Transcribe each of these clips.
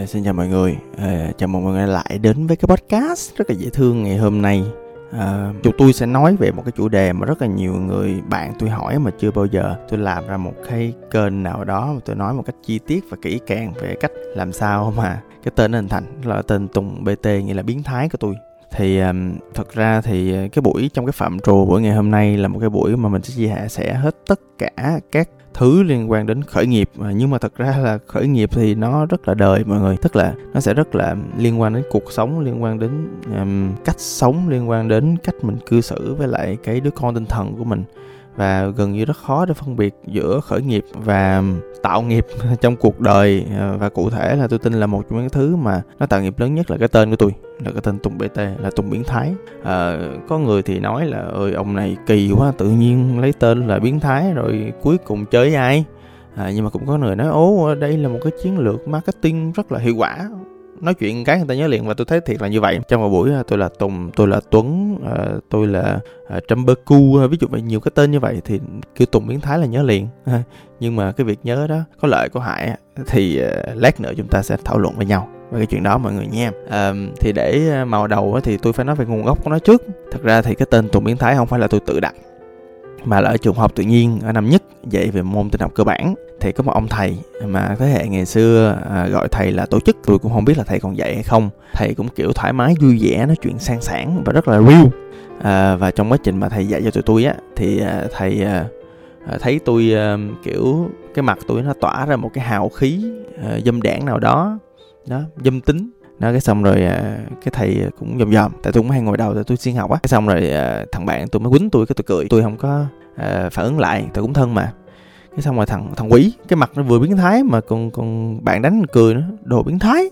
À, xin chào mọi người, à, chào mừng mọi người lại đến với cái podcast rất là dễ thương ngày hôm nay. À, chúng tôi sẽ nói về một cái chủ đề mà rất là nhiều người bạn tôi hỏi mà chưa bao giờ tôi làm ra một cái kênh nào đó mà tôi nói một cách chi tiết và kỹ càng về cách làm sao mà cái tên hình thành là tên Tùng BT nghĩa là biến thái của tôi thì um, thật ra thì cái buổi trong cái phạm trù buổi ngày hôm nay là một cái buổi mà mình sẽ chia sẻ hết tất cả các thứ liên quan đến khởi nghiệp. Nhưng mà thật ra là khởi nghiệp thì nó rất là đời mọi người. Tức là nó sẽ rất là liên quan đến cuộc sống liên quan đến um, cách sống liên quan đến cách mình cư xử với lại cái đứa con tinh thần của mình. Và gần như rất khó để phân biệt giữa khởi nghiệp và tạo nghiệp trong cuộc đời. Ờ, và cụ thể là tôi tin là một trong những thứ mà nó tạo nghiệp lớn nhất là cái tên của tôi là cái tên Tùng BT là Tùng biến thái. À, có người thì nói là ơi ông này kỳ quá tự nhiên lấy tên là biến thái rồi cuối cùng chơi ai? À, nhưng mà cũng có người nói ố đây là một cái chiến lược marketing rất là hiệu quả. Nói chuyện cái người ta nhớ liền và tôi thấy thiệt là như vậy. Trong một buổi ờ, tôi là tùng tôi là tuấn tôi là trâm bơ cu ví dụ vậy nhiều cái tên như vậy thì kêu tùng biến thái là nhớ liền. Nhưng mà cái việc nhớ đó có lợi có hại thì uh, lát nữa chúng ta sẽ thảo luận với nhau về cái chuyện đó mọi người nha. À, thì để ờ, màu đầu thì tôi phải nói về nguồn gốc của nó trước. Thật ra thì cái tên tùng biến thái không phải là tôi tự đặt mà là ở trường học tự nhiên ở năm nhất dạy về môn tin học cơ bản. Thì có một ông thầy mà thế hệ ngày xưa à, gọi thầy là tổ chức tôi cũng không biết là thầy còn dạy hay không. Thầy cũng kiểu thoải mái vui vẻ nói chuyện sang sảng và rất là real. À, và trong quá trình mà thầy dạy cho tụi tôi á thì à, thầy à, à thấy tôi à, kiểu cái mặt tôi nó tỏa ra một cái hào khí à, dâm đảng nào đó đó dâm tính. Đó cái xong rồi à, cái thầy cũng dòm dòm. Tại tôi cũng hay ngồi đầu tại tôi xuyên học á. Cái xong rồi à, thằng bạn tôi mới quýnh tôi cái tôi cười. Tôi không có à, phản ứng lại tôi cũng thân mà. Cái xong rồi thằng thằng quỷ cái mặt nó vừa biến thái mà còn còn bạn đánh cười nữa đồ biến thái.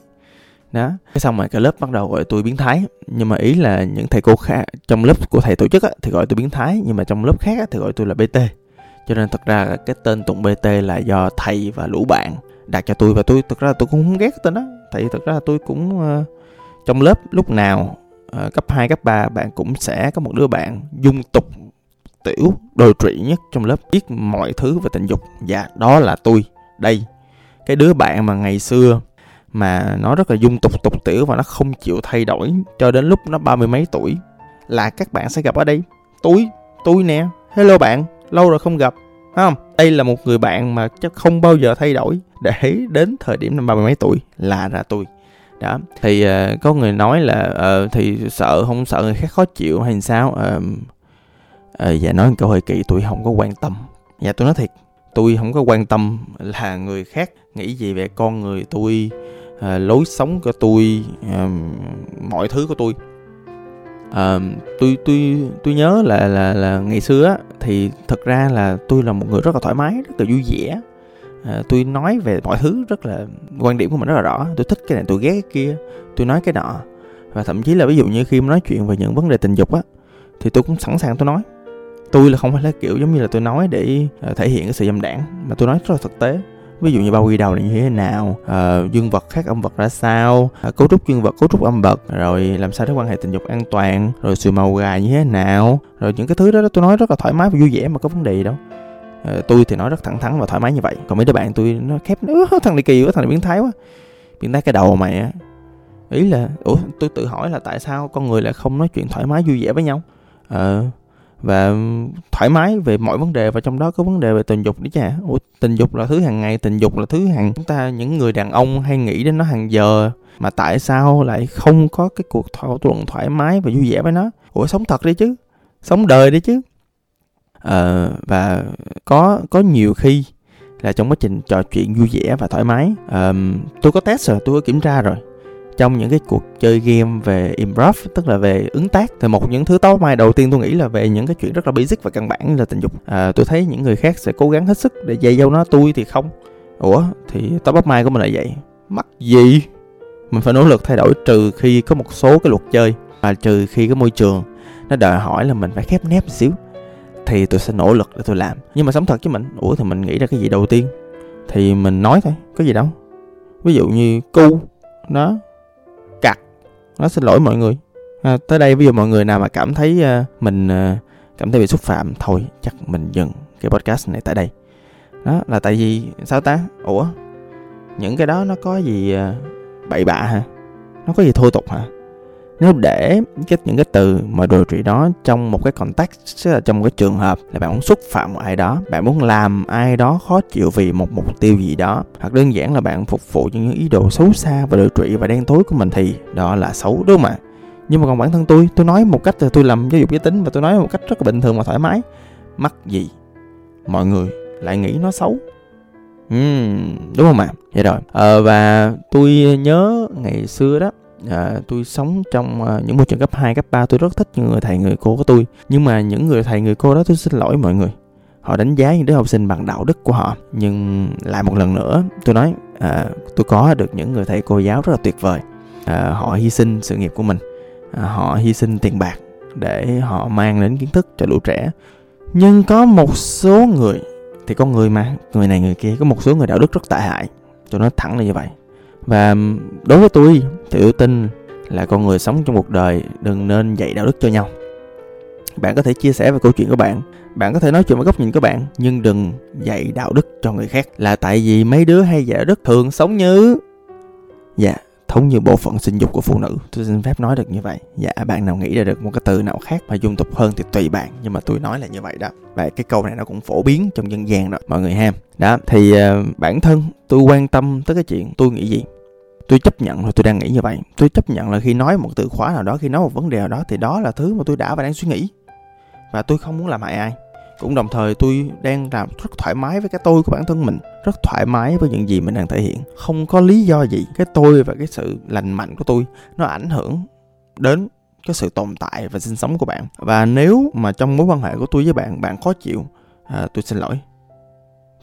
Đó cái xong rồi cả lớp bắt đầu gọi tôi biến thái. Nhưng mà ý là những thầy cô khác trong lớp của thầy tổ chức á, thì gọi tôi biến thái. Nhưng mà trong lớp khác á, thì gọi tôi là bt cho nên thật ra cái tên tụng bt là do thầy và lũ bạn đặt cho tôi. Và tôi thật ra tôi cũng không ghét cái tên đó tại vì thực ra tôi cũng uh, trong lớp lúc nào uh, cấp 2, cấp 3 bạn cũng sẽ có một đứa bạn dung tục tiểu đồi trụy nhất trong lớp biết mọi thứ về tình dục. Dạ đó là tôi đây. Cái đứa bạn mà ngày xưa mà nó rất là dung tục tục tiểu và nó không chịu thay đổi cho đến lúc nó ba mươi mấy tuổi là các bạn sẽ gặp ở đây. Tôi tôi nè. Hello bạn lâu rồi không gặp không? Đây là một người bạn mà chắc không bao giờ thay đổi để đến thời điểm năm ba mươi mấy tuổi là ra tôi đó thì uh, có người nói là uh, thì sợ không sợ người khác khó chịu hay sao? Uh, uh, dạ nói câu hơi kỳ tôi không có quan tâm. Dạ tôi nói thiệt tôi không có quan tâm là người khác nghĩ gì về con người tôi uh, lối sống của tôi uh, mọi thứ của tôi uh, tôi tôi tôi nhớ là là là ngày xưa á thì thật ra là tôi là một người rất là thoải mái rất là vui vẻ. À, tôi nói về mọi thứ rất là quan điểm của mình rất là rõ. Tôi thích cái này tôi ghét cái kia tôi nói cái nọ. Và thậm chí là ví dụ như khi nói chuyện về những vấn đề tình dục á thì tôi cũng sẵn sàng tôi nói. Tôi là không phải là kiểu giống như là tôi nói để ờ, thể hiện cái sự dâm đảng mà tôi nói rất là thực tế ví dụ như bao quy đầu là như thế nào uh, dương vật khác âm vật ra sao uh, cấu trúc dương vật cấu trúc âm vật rồi làm sao để quan hệ tình dục an toàn rồi sự màu gà như thế nào rồi những cái thứ đó tôi nói rất là thoải mái và vui vẻ mà có vấn đề gì đâu. Uh, tôi thì nói rất thẳng thắn và thoải mái như vậy. Còn mấy đứa bạn tôi nó khép nữa thằng này kỳ quá thằng này biến thái quá. Biến thái cái đầu mày á. Ý là ủa tôi tự hỏi là tại sao con người lại không nói chuyện thoải mái vui vẻ với nhau? Ờ uh, và thoải mái về mọi vấn đề và trong đó có vấn đề về tình dục đấy chả. Ủa, tình dục là thứ hàng ngày tình dục là thứ hàng chúng ta những người đàn ông hay nghĩ đến nó hàng giờ mà tại sao lại không có cái cuộc thảo luận thoải mái và vui vẻ với nó? Ủa sống thật đi chứ sống đời đi chứ. À, và có có nhiều khi là trong quá trình trò chuyện vui vẻ và thoải mái. À, tôi có test rồi tôi có kiểm tra rồi trong những cái cuộc chơi game về improv tức là về ứng tác thì một những thứ tối mai đầu tiên tôi nghĩ là về những cái chuyện rất là basic và căn bản là tình dục. À, tôi thấy những người khác sẽ cố gắng hết sức để dạy dâu nó tôi thì không. Ủa thì top of mai của mình là vậy. Mắc gì? Mình phải nỗ lực thay đổi trừ khi có một số cái luật chơi và trừ khi cái môi trường nó đòi hỏi là mình phải khép nép một xíu thì tôi sẽ nỗ lực để tôi làm. Nhưng mà sống thật với mình ủa thì mình nghĩ ra cái gì đầu tiên? Thì mình nói thôi có gì đâu. Ví dụ như cu nó nó xin lỗi mọi người. À, tới đây ví dụ mọi người nào mà cảm thấy uh, mình uh, cảm thấy bị xúc phạm thôi chắc mình dừng cái podcast này tại đây. Đó là tại vì sao ta? Ủa những cái đó nó có gì uh, bậy bạ hả? Nó có gì thô tục hả? Nếu để cái những cái từ mà đồ trị đó trong một cái context tức là trong một cái trường hợp là bạn muốn xúc phạm một ai đó bạn muốn làm ai đó khó chịu vì một mục tiêu gì đó hoặc đơn giản là bạn phục vụ cho những ý đồ xấu xa và đồ trị và đen tối của mình thì đó là xấu đúng không ạ? Nhưng mà còn bản thân tôi tôi nói một cách là tôi làm giáo dục giới tính và tôi nói một cách rất là bình thường và thoải mái. Mắc gì? Mọi người lại nghĩ nó xấu. Uhm, đúng không ạ? Vậy rồi. Ờ, và tôi nhớ ngày xưa đó à, tôi sống trong à, những môi trường cấp 2, cấp 3 tôi rất thích những người thầy người cô của tôi. Nhưng mà những người thầy người cô đó tôi xin lỗi mọi người. Họ đánh giá những đứa học sinh bằng đạo đức của họ. Nhưng lại một lần nữa tôi nói à, tôi có được những người thầy cô giáo rất là tuyệt vời. À, họ hy sinh sự nghiệp của mình. À, họ hy sinh tiền bạc để họ mang đến kiến thức cho lũ trẻ. Nhưng có một số người thì con người mà người này người kia có một số người đạo đức rất tệ hại. Tôi nói thẳng là như vậy và đối với tôi thì tôi tin là con người sống trong cuộc đời đừng nên dạy đạo đức cho nhau. Bạn có thể chia sẻ về câu chuyện của bạn. Bạn có thể nói chuyện với góc nhìn của bạn nhưng đừng dạy đạo đức cho người khác. Là tại vì mấy đứa hay dạy đạo đức thường sống như? Dạ thống như bộ phận sinh dục của phụ nữ. Tôi xin phép nói được như vậy. Dạ bạn nào nghĩ ra được một cái từ nào khác mà dung tục hơn thì tùy bạn. Nhưng mà tôi nói là như vậy đó. Và cái câu này nó cũng phổ biến trong dân gian đó mọi người ha. Đó thì uh, bản thân tôi quan tâm tới cái chuyện tôi nghĩ gì? Tôi chấp nhận là tôi đang nghĩ như vậy. Tôi chấp nhận là khi nói một từ khóa nào đó khi nói một vấn đề nào đó thì đó là thứ mà tôi đã và đang suy nghĩ. Và tôi không muốn làm hại ai. Cũng đồng thời tôi đang làm rất thoải mái với cái tôi của bản thân mình rất thoải mái với những gì mình đang thể hiện. Không có lý do gì cái tôi và cái sự lành mạnh của tôi nó ảnh hưởng đến cái sự tồn tại và sinh sống của bạn. Và nếu mà trong mối quan hệ của tôi với bạn bạn khó chịu à, tôi xin lỗi.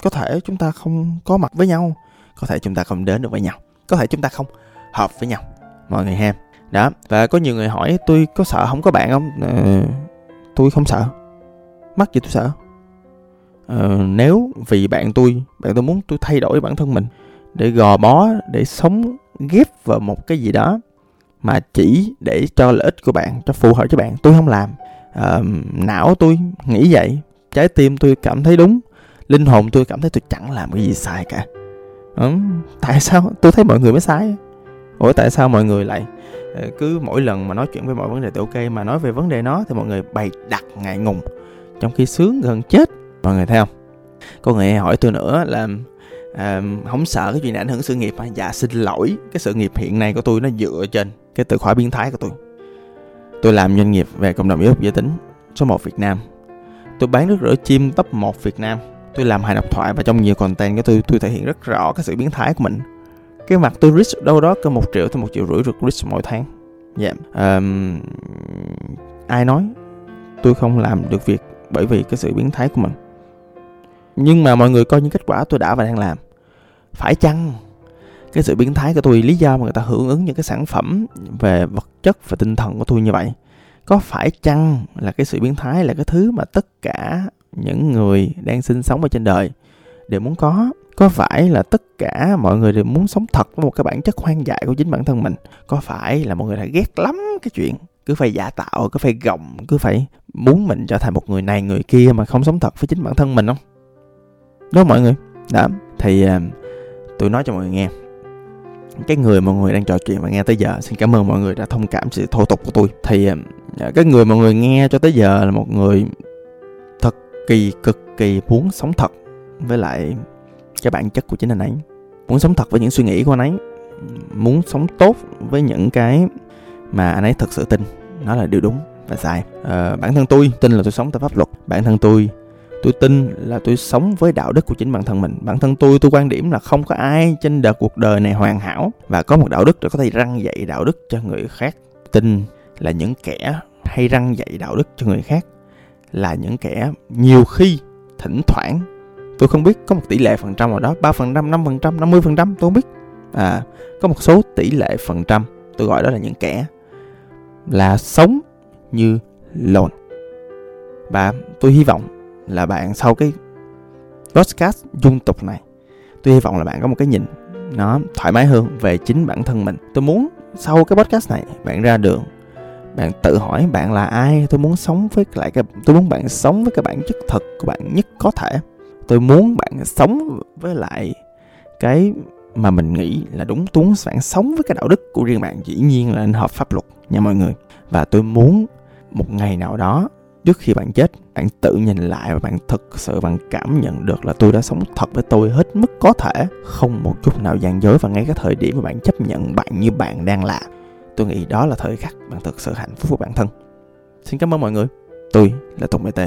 Có thể chúng ta không có mặt với nhau có thể chúng ta không đến được với nhau có thể chúng ta không? Hợp với nhau. Mọi người ha đó và có nhiều người hỏi tôi có sợ không? Có bạn không? Ờ, tôi không sợ. Mắc gì tôi sợ? Ờ, nếu vì bạn tôi bạn tôi muốn tôi thay đổi bản thân mình để gò bó để sống ghép vào một cái gì đó mà chỉ để cho lợi ích của bạn cho phù hợp cho bạn tôi không làm. Ờ, não tôi nghĩ vậy trái tim tôi cảm thấy đúng linh hồn tôi cảm thấy tôi chẳng làm cái gì sai cả ừ, tại sao? Tôi thấy mọi người mới sai. Ủa tại sao mọi người lại ờ, cứ mỗi lần mà nói chuyện với mọi vấn đề thì ok mà nói về vấn đề nó thì mọi người bày đặt ngại ngùng trong khi sướng gần chết mọi người thấy không? Có người hỏi tôi nữa là à, không sợ cái chuyện này ảnh hưởng sự nghiệp à? dạ xin lỗi cái sự nghiệp hiện nay của tôi nó dựa trên cái từ khóa biến thái của tôi. Tôi làm doanh nghiệp về cộng đồng yếu giới tính số 1 Việt Nam. Tôi bán nước rửa chim top 1 Việt Nam tôi làm hài độc thoại và trong nhiều content của tôi tôi thể hiện rất rõ cái sự biến thái của mình. Cái mặt tôi risk đâu đó cơ một triệu tới một triệu rưỡi được risk mỗi tháng. Dạ. Yeah. um, ai nói tôi không làm được việc bởi vì cái sự biến thái của mình. Nhưng mà mọi người coi những kết quả tôi đã và đang làm. Phải chăng cái sự biến thái của tôi lý do mà người ta hưởng ứng những cái sản phẩm về vật chất và tinh thần của tôi như vậy có phải chăng là cái sự biến thái là cái thứ mà tất cả những người đang sinh sống ở trên đời đều muốn có. Có phải là tất cả mọi người đều muốn sống thật với một cái bản chất hoang dại của chính bản thân mình? Có phải là mọi người đã ghét lắm cái chuyện cứ phải giả tạo, cứ phải gồng, cứ phải muốn mình trở thành một người này, người kia mà không sống thật với chính bản thân mình không? Đó mọi người? Đó, thì à, tôi nói cho mọi người nghe. Cái người mọi người đang trò chuyện và nghe tới giờ, xin cảm ơn mọi người đã thông cảm sự thô tục của tôi. Thì à, cái người mọi người nghe cho tới giờ là một người kỳ cực kỳ muốn sống thật với lại cái bản chất của chính anh ấy. Muốn sống thật với những suy nghĩ của anh ấy. Muốn sống tốt với những cái mà anh ấy thật sự tin. Nó là điều đúng và sai. À, bản thân tôi tin là tôi sống theo pháp luật. Bản thân tôi tôi tin là tôi sống với đạo đức của chính bản thân mình. Bản thân tôi tôi quan điểm là không có ai trên đời cuộc đời này hoàn hảo và có một đạo đức để có thể răng dạy đạo đức cho người khác. Tin là những kẻ hay răng dạy đạo đức cho người khác là những kẻ nhiều khi thỉnh thoảng, tôi không biết có một tỷ lệ phần trăm nào đó, ba phần trăm, năm phần trăm, năm mươi phần trăm, tôi không biết. À có một số tỷ lệ phần trăm, tôi gọi đó là những kẻ là sống như lồn. Và tôi hy vọng là bạn sau cái podcast dung tục này, tôi hy vọng là bạn có một cái nhìn nó thoải mái hơn về chính bản thân mình. Tôi muốn sau cái podcast này bạn ra đường bạn tự hỏi bạn là ai, tôi muốn sống với lại cái, tôi muốn bạn sống với cái bản chất thật của bạn nhất có thể. Tôi muốn bạn sống với lại cái mà mình nghĩ là đúng tuấn bạn sống với cái đạo đức của riêng bạn, dĩ nhiên là nên hợp pháp luật nha mọi người. Và tôi muốn một ngày nào đó, trước khi bạn chết, bạn tự nhìn lại và bạn thực sự bạn cảm nhận được là tôi đã sống thật với tôi hết mức có thể, không một chút nào gian dối và ngay cái thời điểm mà bạn chấp nhận bạn như bạn đang là tôi nghĩ đó là thời khắc bạn thực sự hạnh phúc với bản thân. Xin cảm ơn mọi người. Tôi là tùng bt